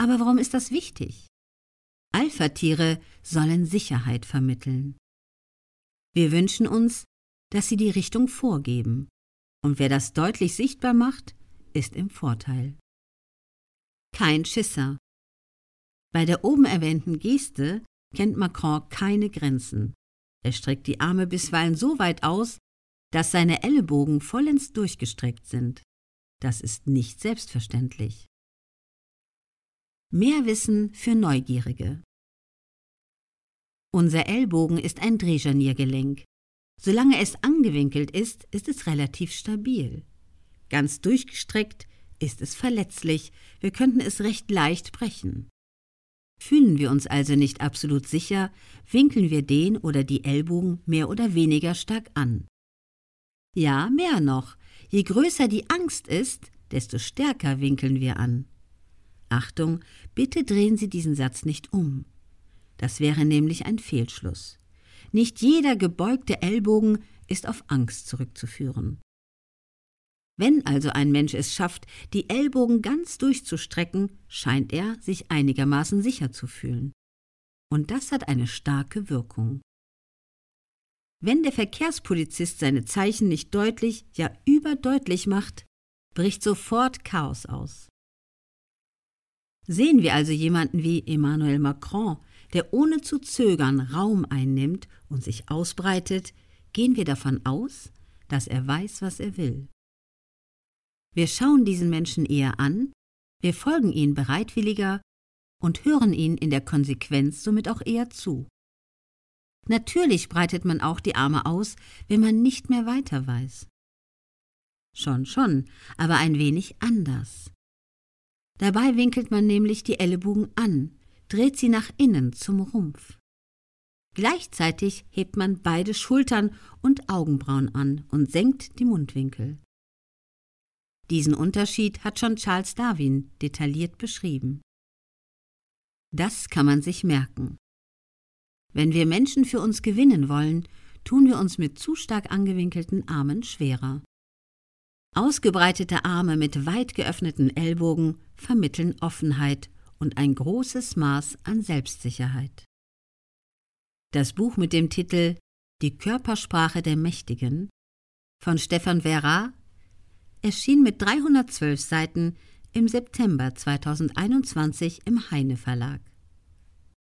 Aber warum ist das wichtig? Alpha-Tiere sollen Sicherheit vermitteln. Wir wünschen uns, dass sie die Richtung vorgeben. Und wer das deutlich sichtbar macht, ist im Vorteil. Kein Schisser. Bei der oben erwähnten Geste kennt Macron keine Grenzen. Er streckt die Arme bisweilen so weit aus, dass seine Ellenbogen vollends durchgestreckt sind. Das ist nicht selbstverständlich. Mehr Wissen für Neugierige. Unser Ellbogen ist ein Drehscharniergelenk. Solange es angewinkelt ist, ist es relativ stabil. Ganz durchgestreckt ist es verletzlich, wir könnten es recht leicht brechen. Fühlen wir uns also nicht absolut sicher, winkeln wir den oder die Ellbogen mehr oder weniger stark an. Ja, mehr noch, je größer die Angst ist, desto stärker winkeln wir an. Achtung, bitte drehen Sie diesen Satz nicht um. Das wäre nämlich ein Fehlschluss. Nicht jeder gebeugte Ellbogen ist auf Angst zurückzuführen. Wenn also ein Mensch es schafft, die Ellbogen ganz durchzustrecken, scheint er sich einigermaßen sicher zu fühlen. Und das hat eine starke Wirkung. Wenn der Verkehrspolizist seine Zeichen nicht deutlich, ja überdeutlich macht, bricht sofort Chaos aus. Sehen wir also jemanden wie Emmanuel Macron, der ohne zu zögern Raum einnimmt und sich ausbreitet, gehen wir davon aus, dass er weiß, was er will. Wir schauen diesen Menschen eher an, wir folgen ihm bereitwilliger und hören ihn in der Konsequenz somit auch eher zu. Natürlich breitet man auch die Arme aus, wenn man nicht mehr weiter weiß. Schon, schon, aber ein wenig anders. Dabei winkelt man nämlich die Ellenbogen an, dreht sie nach innen zum Rumpf. Gleichzeitig hebt man beide Schultern und Augenbrauen an und senkt die Mundwinkel. Diesen Unterschied hat schon Charles Darwin detailliert beschrieben. Das kann man sich merken. Wenn wir Menschen für uns gewinnen wollen, tun wir uns mit zu stark angewinkelten Armen schwerer. Ausgebreitete Arme mit weit geöffneten Ellbogen vermitteln Offenheit und ein großes Maß an Selbstsicherheit. Das Buch mit dem Titel Die Körpersprache der Mächtigen von Stefan Vera erschien mit 312 Seiten im September 2021 im Heine Verlag.